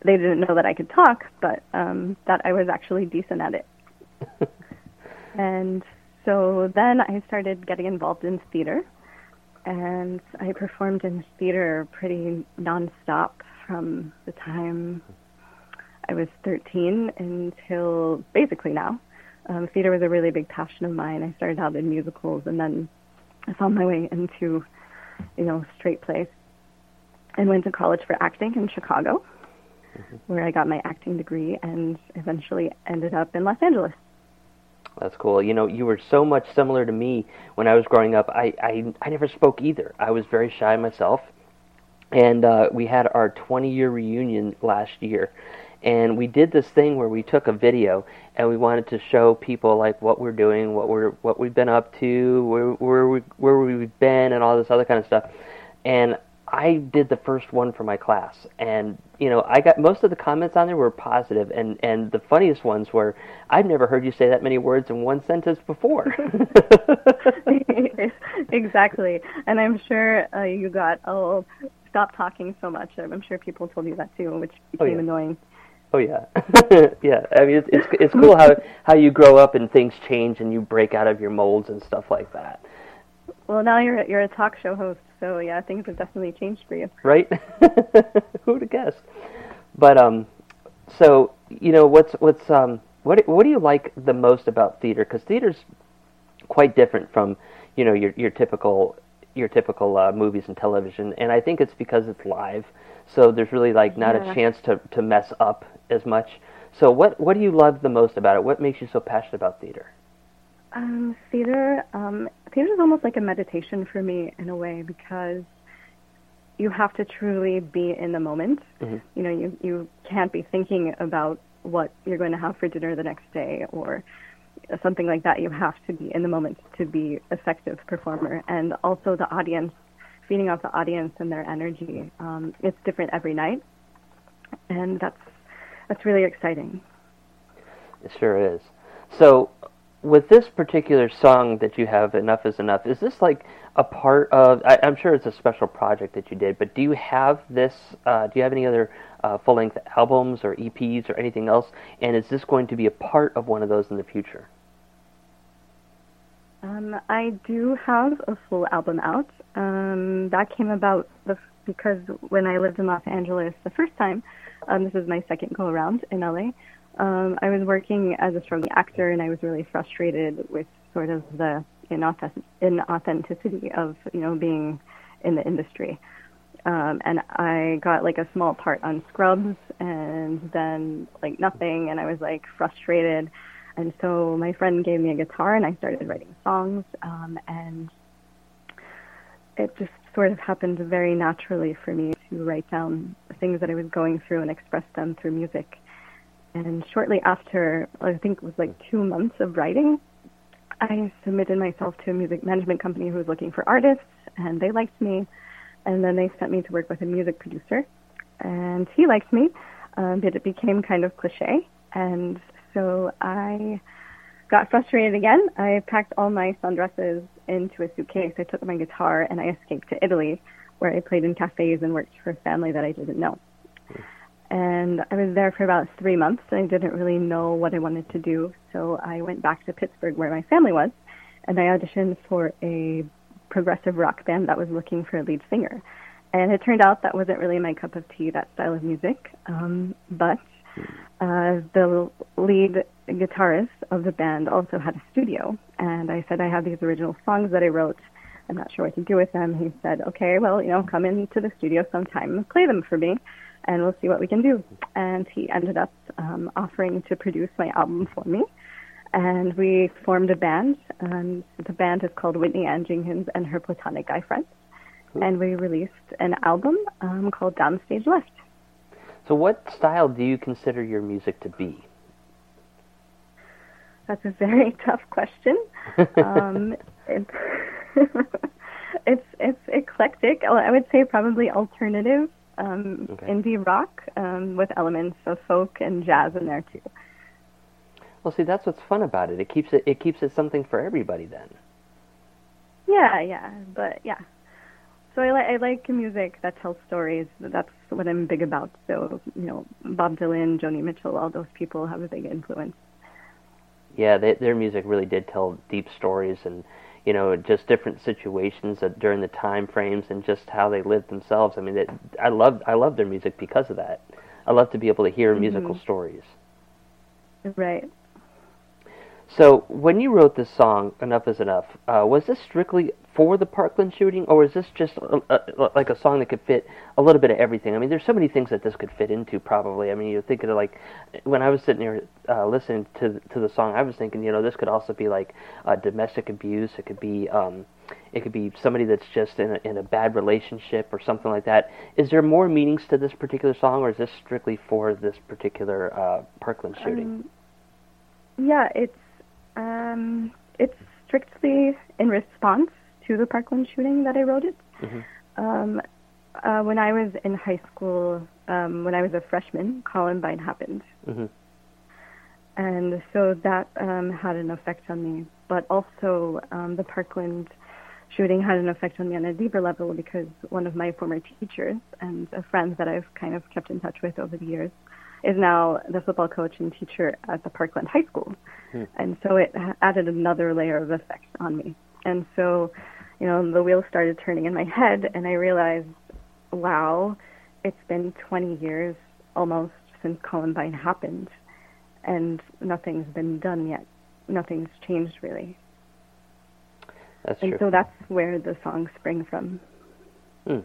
S10: they didn't know that I could talk, but um, that I was actually decent at it. (laughs) and so then I started getting involved in theater, and I performed in theater pretty nonstop from the time I was 13 until basically now. Um, theater was a really big passion of mine. I started out in musicals, and then I found my way into, you know, straight plays and went to college for acting in Chicago, where I got my acting degree and eventually ended up in Los Angeles.
S2: That's cool. You know, you were so much similar to me when I was growing up. I I, I never spoke either. I was very shy myself, and uh, we had our 20 year reunion last year, and we did this thing where we took a video and we wanted to show people like what we're doing, what we're what we've been up to, where where we where we've been, and all this other kind of stuff. And I did the first one for my class, and you know, I got most of the comments on there were positive, and and the funniest ones were, "I've never heard you say that many words in one sentence before." (laughs)
S10: exactly. And I'm sure uh, you got, oh, stop talking so much. I'm sure people told you that too, which
S2: Oh,
S10: became
S2: yeah.
S10: annoying.
S2: oh yeah, (laughs) yeah. I mean, it's it's it's cool how how you grow up and things change and you break out of your molds and stuff like that,
S10: Well, now you're you're a talk show host, so yeah, things have definitely changed for you.
S2: right? (laughs) Who'd have guessed? But um, so you know, what's what's um, what what do you like the most about theater? Because theater's quite different from you know your your typical your typical uh, movies and television, and I think it's because it's live, so there's really like not
S10: Yeah.
S2: a chance to to mess up as much. So what what do you love the most about it? What makes you so passionate about theater?
S10: Um, theater, um, theater is almost like a meditation for me in a way because you have to truly be in the moment.
S2: Mhm.
S10: You know, you you can't be thinking about what you're going to have for dinner the next day or something like that. You have to be in the moment to be effective performer, and also the audience, feeding off the audience and their energy. Um, it's different every night, and that's that's really exciting.
S2: It sure is. So, with this particular song that you have, "Enough Is Enough," is this like a part of? I, I'm sure it's a special project that you did, but do you have this? Uh, do you have any other uh, full-length albums or EPs or anything else? And is this going to be a part of one of those in the future?
S10: Um, I do have a full album out. Um, that came about the, because when I lived in Los Angeles the first time, um, this is my second go around in LA. Um, I was working as a struggling actor, and I was really frustrated with sort of the inauthentic- inauthenticity of you know being in the industry. Um, and I got like a small part on Scrubs, and then like nothing, and I was like frustrated. And so my friend gave me a guitar, and I started writing songs, um, and it just sort of happened very naturally for me to write down things that I was going through and express them through music. And shortly after, I think it was like two months of writing, I submitted myself to a music management company who was looking for artists, and they liked me. And then they sent me to work with a music producer, and he liked me, um, but it became kind of cliche. And so I got frustrated again. I packed all my sundresses into a suitcase. I took my guitar and I escaped to Italy, where I played in cafes and worked for a family that I didn't know. And I was there for about three months, and I didn't really know what I wanted to do. So I went back to Pittsburgh, where my family was, and I auditioned for a progressive rock band that was looking for a lead singer. And it turned out that wasn't really my cup of tea, that style of music. Um, but uh, the lead guitarist of the band also had a studio, and I said I have these original songs that I wrote. I'm not sure what to do with them. He said, "Okay, well, you know, come into the studio sometime and play them for me, and we'll see what we can do." And he ended up um, offering to produce my album for me, and we formed a band. And the band is called Whitney Ann Jenkins and her platonic guy friends, and we released an album um, called Downstage Left.
S2: So, what style do you consider your music to be?
S10: That's a very (laughs) tough question. um, it's, (laughs) it's it's eclectic. I would say probably alternative, um,
S2: Okay.
S10: indie rock um, with elements of folk and jazz in there too.
S2: Well, see, that's what's fun about it. It keeps it it keeps it something for everybody. Then.
S10: Yeah, yeah, but yeah. So I, li- I like music that tells stories. That's what I'm big about. So you know, Bob Dylan, Joni Mitchell, all those people have a big influence.
S2: Yeah, they, their music really did tell deep stories and you know just different situations that during the time frames and just how they lived themselves. I mean, it, I love I love their music because of that. I love to be able to hear musical
S10: Mhm.
S2: stories.
S10: Right.
S2: So, when you wrote this song, "Enough Is Enough," uh, was this strictly for the Parkland shooting, or was this just a, a, like a song that could fit a little bit of everything? I mean, there's so many things that this could fit into. Probably, I mean, you're thinking of like when I was sitting here uh, listening to to the song, I was thinking, you know, this could also be like uh, domestic abuse. It could be, um, It could be somebody that's just in a, in a bad relationship or something like that. Is there more meanings to this particular song, or is this strictly for this particular uh, Parkland shooting?
S10: Um, yeah, it's um, it's strictly in response to the Parkland shooting that I wrote it.
S2: Mhm.
S10: Um, uh, when I was in high school, um, when I was a freshman, Columbine happened,
S2: Mhm.
S10: and so that um, had an effect on me. But also, um, the Parkland shooting had an effect on me on a deeper level because one of my former teachers and a friend that I've kind of kept in touch with over the years is now the football coach and teacher at the Parkland High School.
S2: Hmm.
S10: And so it added another layer of effect on me. And so, you know, the wheels started turning in my head, and I realized, wow, it's been 20 years almost since Columbine happened, and nothing's been done yet. Nothing's changed really.
S2: That's true
S10: and
S2: true.
S10: so that's where the song spring from.
S2: Hmm.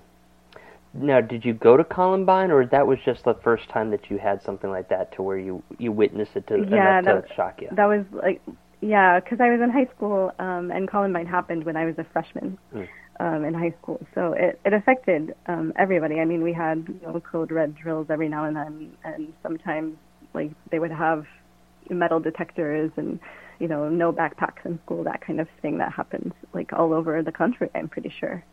S2: Now, did you go to Columbine, or that was just the first time that you had something like that, to where you you witnessed it to
S10: yeah,
S2: enough
S10: that,
S2: to shock you?
S10: that was like, yeah, because I was in high school, um, and Columbine happened when I was a freshman.
S2: Hmm.
S10: um, in high school. So it, it affected um, everybody. I mean, we had you know, code red drills every now and then, and sometimes like they would have metal detectors and you know no backpacks in school, that kind of thing that happens like all over the country. I'm pretty sure.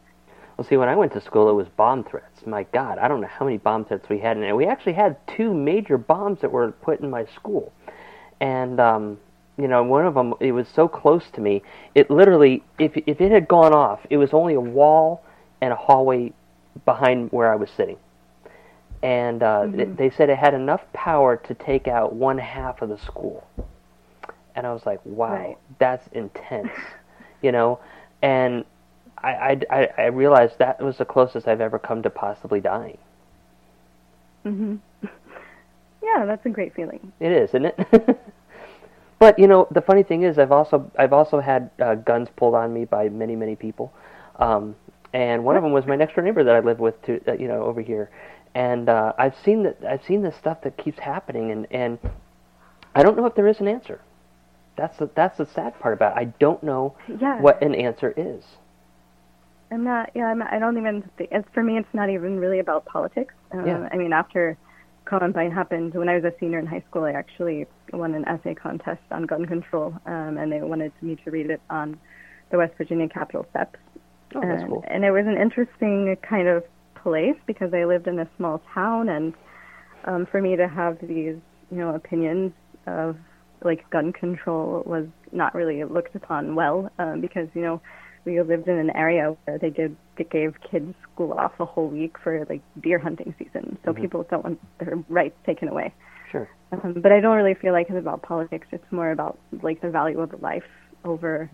S2: Well, see, when I went to school, it was bomb threats. My God, I don't know how many bomb threats we had, and we actually had two major bombs that were put in my school. And um, you know, one of them, it was so close to me. It literally, if if it had gone off, it was only a wall and a hallway behind where I was sitting. And uh, th-
S10: Mhm.
S2: they said it had enough power to take out one half of the school. And I was like, wow,
S10: Right.
S2: that's intense, (laughs) you know. And I, I, I, realized that was the closest I've ever come to possibly dying.
S10: hmm (laughs) Yeah, that's a great feeling.
S2: It is, isn't it? (laughs) but you know, the funny thing is, I've also I've also had uh, guns pulled on me by many many people, um, and one of them was my next door neighbor that I live with, to, uh, you know, over here, and uh, I've seen that I've seen this stuff that keeps happening, and and I don't know if there is an answer. That's the that's the sad part about it. I don't know
S10: Yeah.
S2: what an answer is.
S10: I'm not. Yeah, I'm, I don't even. Think, it's for me. It's not even really about politics. Uh,
S2: Yeah.
S10: I mean, after Columbine happened, when I was a senior in high school, I actually won an essay contest on gun control, um, and they wanted me to read it on the West Virginia Capitol steps.
S2: Oh, that's
S10: and,
S2: cool.
S10: and it was an interesting kind of place because I lived in a small town, and um, for me to have these, you know, opinions of like gun control was not really looked upon well um, because you know we lived in an area where they did they gave kids school off a whole week for like deer hunting season, so
S2: Mhm.
S10: people don't want their rights taken away.
S2: Sure.
S10: Um, but I don't really feel like it's about politics. It's more about like the value of life over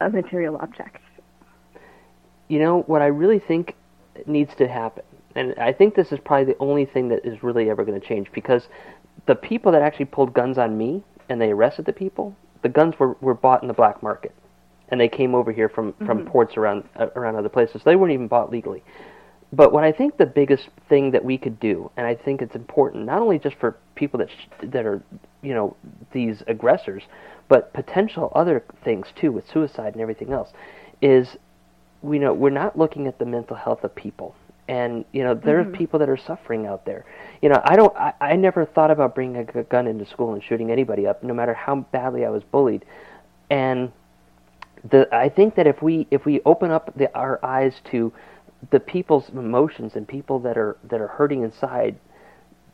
S10: a material object.
S2: you know what I really think needs to happen, and I think this is probably the only thing that is really ever going to change because the people that actually pulled guns on me and they arrested the people, the guns were, were bought in the black market, and they came over here from from
S10: Mhm.
S2: ports around uh, around other places. They weren't even bought legally. But what I think the biggest thing that we could do, and I think it's important, not only just for people that sh- that are, you know, these aggressors, but potential other things too with suicide and everything else, is we know we're not looking at the mental health of people and you know there
S10: Mhm.
S2: are people that are suffering out there you know i don't I, I never thought about bringing a gun into school and shooting anybody up no matter how badly i was bullied and the i think that if we if we open up the, our eyes to the people's emotions and people that are that are hurting inside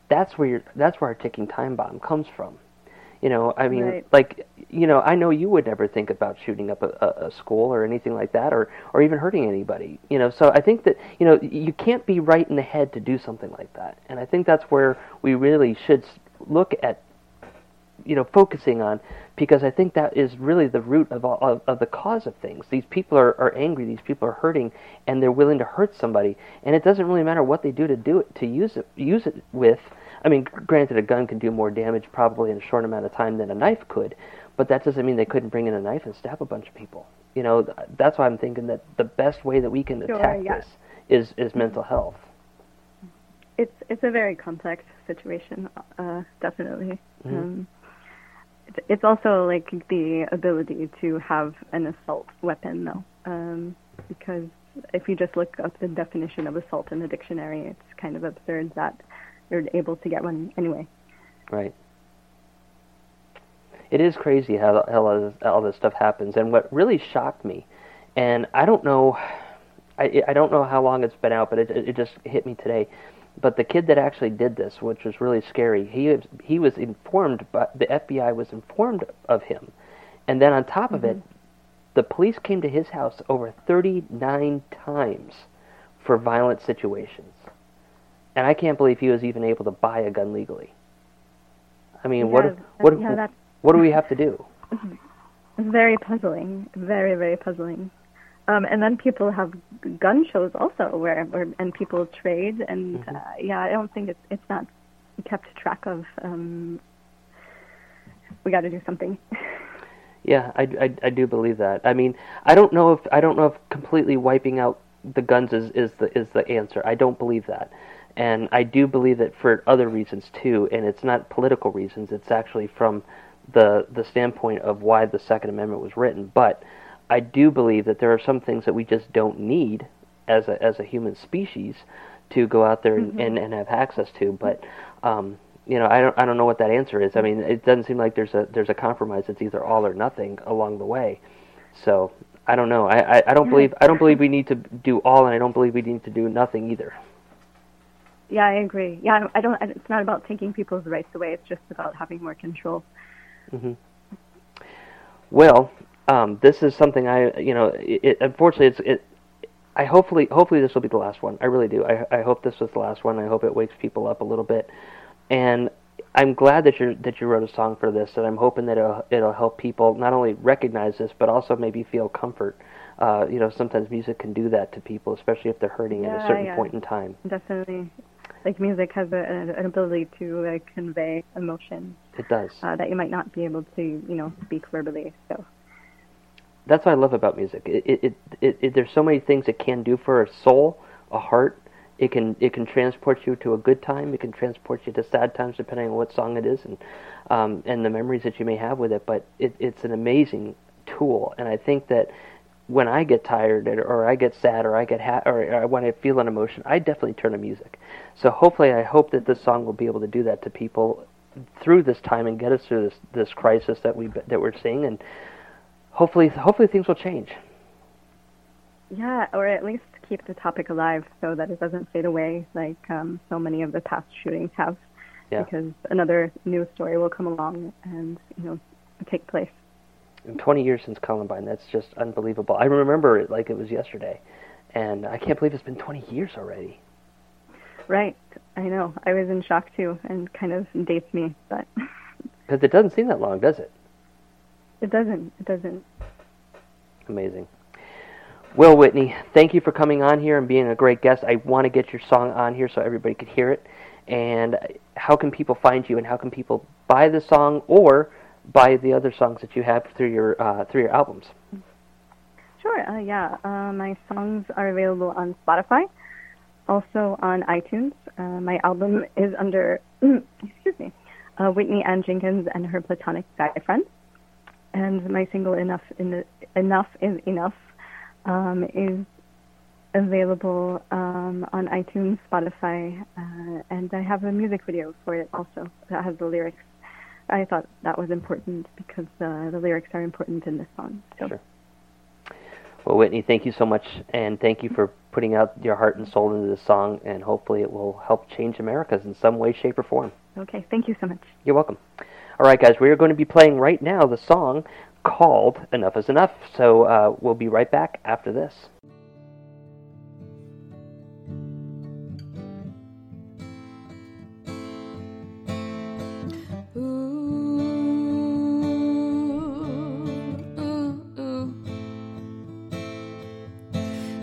S2: that's where you're, that's where our ticking time bomb comes from. You know i mean
S10: Right.
S2: like you know i know you would never think about shooting up a, a, a school or anything like that or or even hurting anybody you know. So i think that you know you can't be right in the head to do something like that. And i think that's where we really should look at you know focusing on because I think that is really the root of all, of, of the cause of things. These people are, are angry. These people are hurting, and they're willing to hurt somebody. And it doesn't really matter what they do to do it to use it use it with. I mean, granted, a gun can do more damage probably in a short amount of time than a knife could, but that doesn't mean they couldn't bring in a knife and stab a bunch of people. You know, that's why I'm thinking that the best way that we can
S10: Sure,
S2: attack
S10: yeah.
S2: this is is mental health.
S10: It's it's a very complex situation, uh, definitely.
S2: Mhm.
S10: Um, it's, also like the ability to have an assault weapon, though. um, because if you just look up the definition of assault in the dictionary, it's kind of absurd that you're able to get one anyway.
S2: Right. It is crazy how, how all, this, all this stuff happens, and what really shocked me, and I don't know, I I don't know how long it's been out, but it it just hit me today. But the kid that actually did this, which was really scary, he was he was informed, but the FBI was informed of him, and then on top of it, mm-hmm. the police came to his house over 39 times for violent situations, and I can't believe he was even able to buy a gun legally. I mean, what
S10: Yeah,
S2: if, what
S10: yeah,
S2: what do we have to do?
S10: It's (laughs) very puzzling, very very puzzling. Um, and then people have gun shows also, where, where and people trade, and
S2: Mm-hmm.
S10: uh, yeah, I don't think it's it's not kept track of. Um, we got to do something. (laughs)
S2: Yeah, I, I, I do believe that. I mean, I don't know if I don't know if completely wiping out the guns is, is the is the answer. I don't believe that, and I do believe that for other reasons too. And it's not political reasons. It's actually from the the standpoint of why the Second Amendment was written. But I do believe that there are some things that we just don't need as a as a human species to go out there and,
S10: Mhm.
S2: and, and have access to. But um, you know, I don't I don't know what that answer is. I mean, it doesn't seem like there's a there's a compromise. It's either all or nothing along the way. So I don't know. I, I, I don't
S10: Yeah.
S2: believe I don't believe we need to do all, and I don't believe we need to do nothing either.
S10: yeah, I agree. Yeah, I don't. It's not about taking people's rights away. It's just about having more control.
S2: hmm Well, um, this is something I you know it, it, unfortunately it's it. I hopefully hopefully this will be the last one. I really do. I I hope this was the last one. I hope it wakes people up a little bit, and I'm glad that you that you wrote a song for this, and I'm hoping that it'll it'll help people not only recognize this but also maybe feel comfort. Uh, you know, sometimes music can do that to people, especially if they're hurting at a certain
S10: yeah.
S2: point in time.
S10: Definitely, like music has a, an an ability to like convey emotion
S2: It does.
S10: uh, that you might not be able to, you know, speak verbally. So
S2: that's what I love about music. It, it, it, it, there's so many things it can do for a soul, a heart. It can it can transport you to a good time. It can transport you to sad times, depending on what song it is, and um, and the memories that you may have with it. But it, it's an amazing tool, and I think that when I get tired or, I get sad or I get ha- or, or when I feel an emotion, I definitely turn to music. So hopefully, I hope that this song will be able to do that to people through this time and get us through this this crisis that we that we're seeing and hopefully hopefully things will change.
S10: yeah, or at least keep the topic alive so that it doesn't fade away like um, so many of the past shootings have.
S2: Yeah.
S10: Because another news story will come along and you know take place.
S2: And 20 years since Columbine, that's just unbelievable. I remember it like it was yesterday, and I can't believe it's been 20 years already.
S10: Right. I know. I was in shock too, and kind of dates me, but (laughs)
S2: Because it doesn't seem that long, does it?
S10: It doesn't. It doesn't.
S2: Amazing. Well, Whitney, thank you for coming on here and being a great guest. I want to get your song on here so everybody could hear it. And how can people find you, and how can people buy the song or buy the other songs that you have through your uh, through your albums?
S10: Sure. Uh, yeah. Uh, my songs are available on Spotify, also on iTunes. Uh, my album is under (clears throat) excuse me, uh, Whitney Ann Jenkins and her platonic guy friend, and my single "Enough in the, Enough is Enough" um, is available um, on iTunes, Spotify, uh, and I have a music video for it also that has the lyrics. I thought that was important because uh, the lyrics are important in this song. So.
S2: Sure. Well, Whitney, thank you so much, and thank you for putting out your heart and soul into this song, and hopefully it will help change Americas in some way, shape, or form.
S10: Okay, thank you so much.
S2: You're welcome. All right, guys, we are going to be playing right now the song called Enough is Enough, so uh, we'll be right back after this.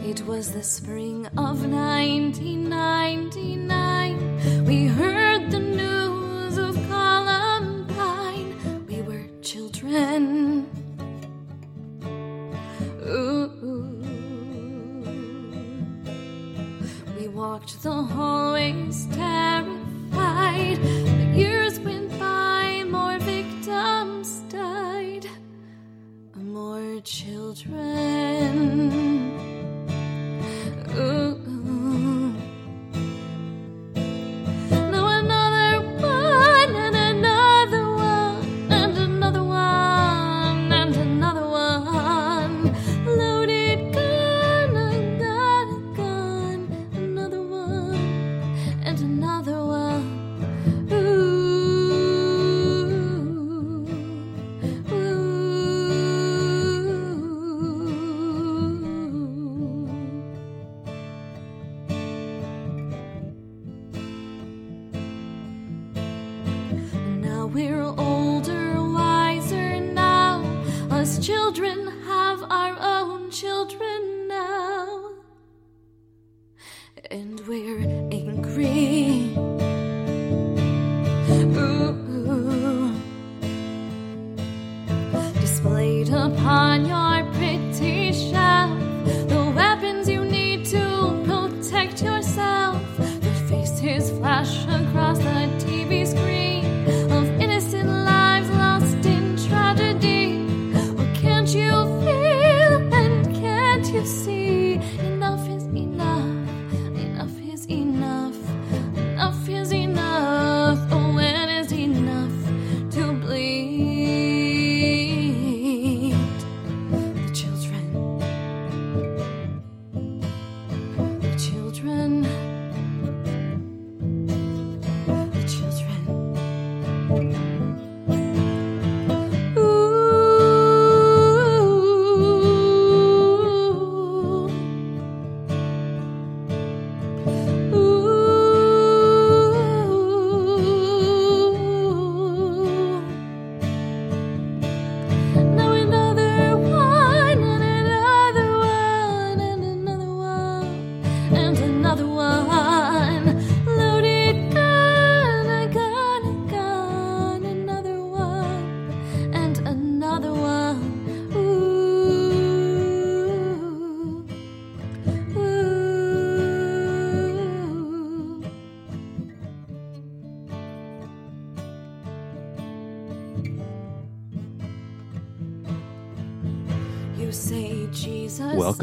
S5: It was the spring of 1999. We heard walked the hallways terrified. The years went by, more victims died, more children.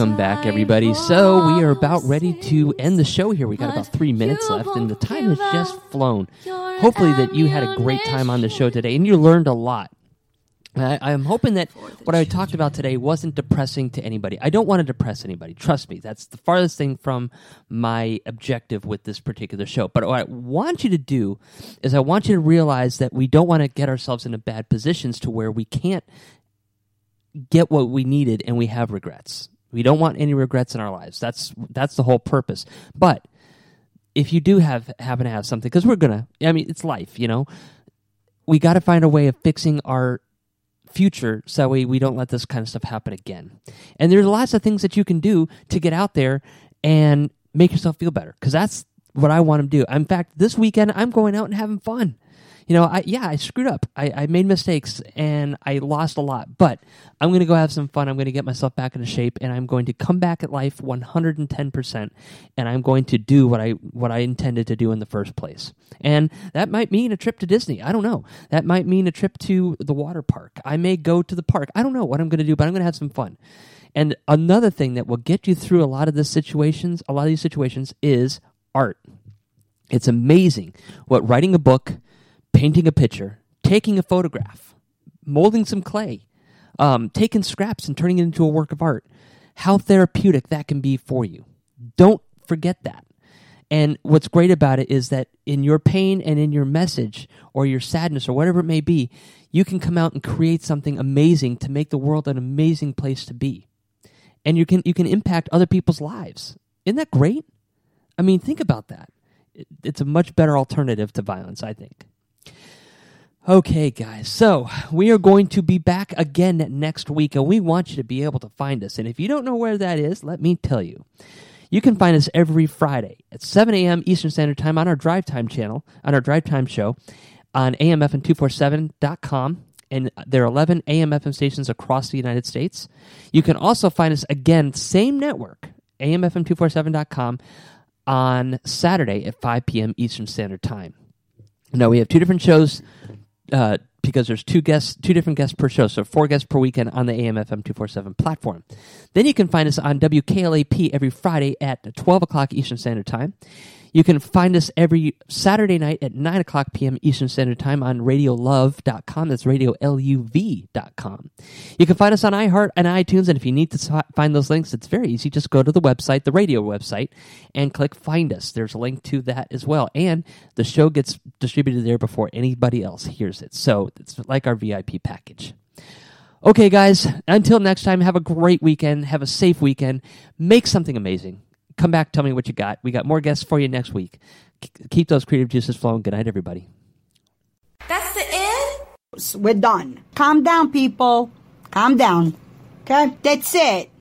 S2: Welcome back, everybody. So we are about ready to end the show here. We got about three minutes left, and the time has just flown. Hopefully, that you had a great time on the show today, and you learned a lot. I, I'm hoping that what I talked about today wasn't depressing to anybody. I don't want to depress anybody. Trust me, that's the farthest thing from my objective with this particular show. But what I want you to do is I want you to realize that we don't want to get ourselves into bad positions to where we can't get what we needed and we have regrets. We don't want any regrets in our lives. That's that's the whole purpose. But if you do have happen to have something, because we're gonna, I mean, it's life, you know. We got to find a way of fixing our future so that way we don't let this kind of stuff happen again. And there's lots of things that you can do to get out there and make yourself feel better because that's what I want to do. In fact, this weekend I'm going out and having fun. You know, I yeah, I screwed up. I, I made mistakes and I lost a lot, but I'm going to go have some fun. I'm going to get myself back into shape, and I'm going to come back at life 110 percent, and I'm going to do what I what I intended to do in the first place. And that might mean a trip to Disney. I don't know. That might mean a trip to the water park. I may go to the park. I don't know what I'm going to do, but I'm going to have some fun. And another thing that will get you through a lot of the situations, a lot of these situations, is art. It's amazing what writing a book, painting a picture, taking a photograph, molding some clay, um, taking scraps and turning it into a work of art, how therapeutic that can be for you. Don't forget that. And what's great about it is that in your pain and in your message or your sadness or whatever it may be, you can come out and create something amazing to make the world an amazing place to be. And you can you can impact other people's lives. Isn't that great? I mean, think about that. It's a much better alternative to violence, I think. Okay, guys. So we are going to be back again next week, and we want you to be able to find us. And if you don't know where that is, let me tell you. You can find us every Friday at 7 a.m. Eastern Standard Time on our Drive Time channel, on our Drive Time show, on amfm247.com. And there are 11 AM FM stations across the United States. You can also find us again, same network, amfm247.com, on Saturday at 5 p.m. Eastern Standard Time. Now, we have two different shows uh, because there's two guests, two different guests per show, so four guests per weekend on the AMFM two four seven platform. Then you can find us on WKLAP every Friday at twelve o'clock Eastern Standard Time. You can find us every Saturday night at 9 o'clock p.m. Eastern Standard Time on radiolove.com. That's radioluv.com. You can find us on iHeart and iTunes, and if you need to find those links, it's very easy. Just go to the website, the radio website, and click Find Us. There's a link to that as well. And the show gets distributed there before anybody else hears it. So it's like our VIP package. Okay, guys, until next time, have a great weekend. Have a safe weekend. Make something amazing. Come back, tell me what you got. We got more guests for you next week. K- keep those creative juices flowing. Good night, everybody.
S11: That's the end?
S9: We're done. Calm down, people. Calm down. Okay? That's it.